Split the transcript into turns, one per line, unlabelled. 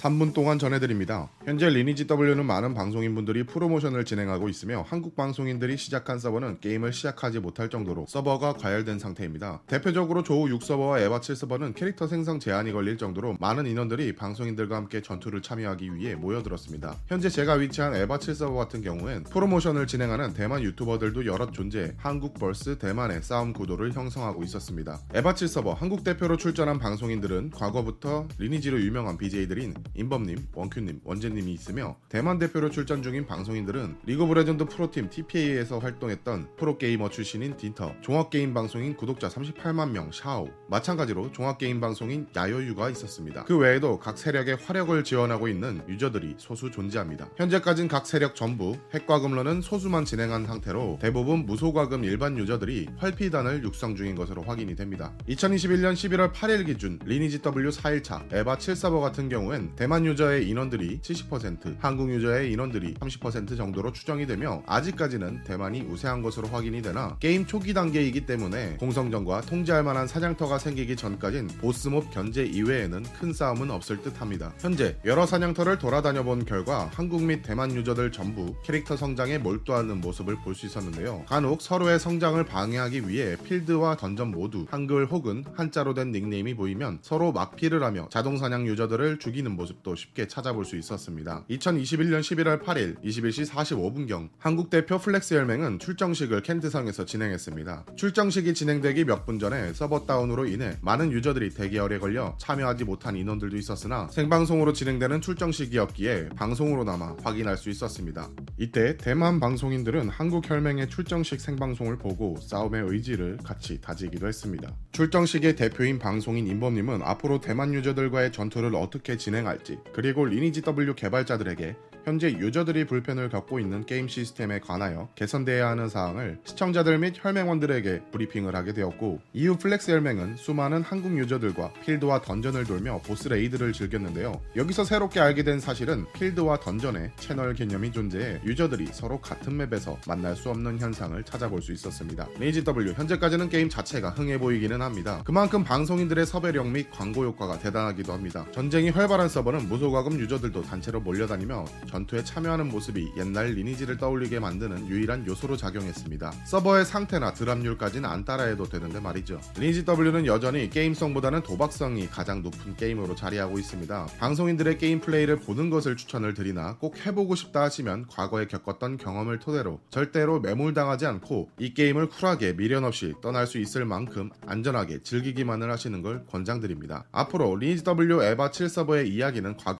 3분 동안 전해드립니다. 현재 리니지 W는 많은 방송인분들이 프로모션을 진행하고 있으며 한국 방송인들이 시작한 서버는 게임을 시작하지 못할 정도로 서버가 과열된 상태입니다. 대표적으로 조우 6 서버와 에바 7 서버는 캐릭터 생성 제한이 걸릴 정도로 많은 인원들이 방송인들과 함께 전투를 참여하기 위해 모여들었습니다. 현재 제가 위치한 에바 7 서버 같은 경우엔 프로모션을 진행하는 대만 유튜버들도 여럿 존재해 한국 vs 대만의 싸움 구도를 형성하고 있었습니다. 에바 7 서버 한국 대표로 출전한 방송인들은 과거부터 리니지로 유명한 BJ들인 임범님, 원큐님, 원재님이 있으며 대만 대표로 출전 중인 방송인들은 리그 오브 레전드 프로팀 TPA에서 활동했던 프로게이머 출신인 딘터, 종합게임 방송인 구독자 38만 명 샤오, 마찬가지로 종합게임 방송인 야요유가 있었습니다. 그 외에도 각 세력의 화력을 지원하고 있는 유저들이 소수 존재합니다. 현재까진 각 세력 전부 핵과금러는 소수만 진행한 상태로 대부분 무소과금 일반 유저들이 활피단을 육성 중인 것으로 확인이 됩니다. 2021년 11월 8일 기준 리니지 W 4일차 에바 7서버 같은 경우엔 대만 유저의 인원들이 70%, 한국 유저의 인원들이 30% 정도로 추정이 되며 아직까지는 대만이 우세한 것으로 확인이 되나 게임 초기 단계이기 때문에 공성전과 통제할 만한 사냥터가 생기기 전까진 보스몹 견제 이외에는 큰 싸움은 없을 듯 합니다. 현재 여러 사냥터를 돌아다녀 본 결과 한국 및 대만 유저들 전부 캐릭터 성장에 몰두하는 모습을 볼 수 있었는데요. 간혹 서로의 성장을 방해하기 위해 필드와 던전 모두 한글 혹은 한자로 된 닉네임이 보이면 서로 막피를 하며 자동 사냥 유저들을 죽이는 모습 도 쉽게 찾아볼 수 있었습니다. 2021년 11월 8일 21시 45분경 한국 대표 플렉스 혈맹은 출정식을 켄트성에서 진행했습니다. 출정식이 진행되기 몇 분 전에 서버 다운으로 인해 많은 유저들이 대기열에 걸려 참여하지 못한 인원들도 있었으나 생방송으로 진행되는 출정식이었기에 방송으로나마 확인할 수 있었습니다. 이때 대만 방송인들은 한국 혈맹의 출정식 생방송을 보고 싸움의 의지를 같이 다지기도 했습니다. 출정식의 대표인 방송인 임범님은 앞으로 대만 유저들과의 전투를 어떻게 진행할지 그리고 리니지 W 개발자들에게 현재 유저들이 불편을 겪고 있는 게임 시스템에 관하여 개선돼야 하는 사항을 시청자들 및 혈맹원들에게 브리핑을 하게 되었고 이후 플렉스 혈맹은 수많은 한국 유저들과 필드와 던전을 돌며 보스 raid를 즐겼는데요. 여기서 새롭게 알게 된 사실은 필드와 던전에 채널 개념이 존재해 유저들이 서로 같은 맵에서 만날 수 없는 현상을 찾아볼 수 있었습니다. 리니지 W 현재까지는 게임 자체가 흥해 보이기는 합니다. 그만큼 방송인들의 섭외력 및 광고 효과가 대단하기도 합니다. 전쟁이 활발한 서버는 무소과금 유저들도 단체로 몰려다니며 전투에 참여하는 모습이 옛날 리니지를 떠올리게 만드는 유일한 요소로 작용했습니다. 서버의 상태나 드랍률까지는 안 따라해도 되는데 말이죠. 리니지 W는 여전히 게임성보다는 도박성이 가장 높은 게임으로 자리하고 있습니다. 방송인들의 게임 플레이를 보는 것을 추천을 드리나 꼭 해보고 싶다 하시면 과거에 겪었던 경험을 토대로 절대로 매몰당하지 않고 이 게임을 쿨하게 미련 없이 떠날 수 있을 만큼 안전하게 즐기기만을 하시는 걸 권장드립니다. 앞으로 리니지 W 에바 7 서버의 이야기는 과거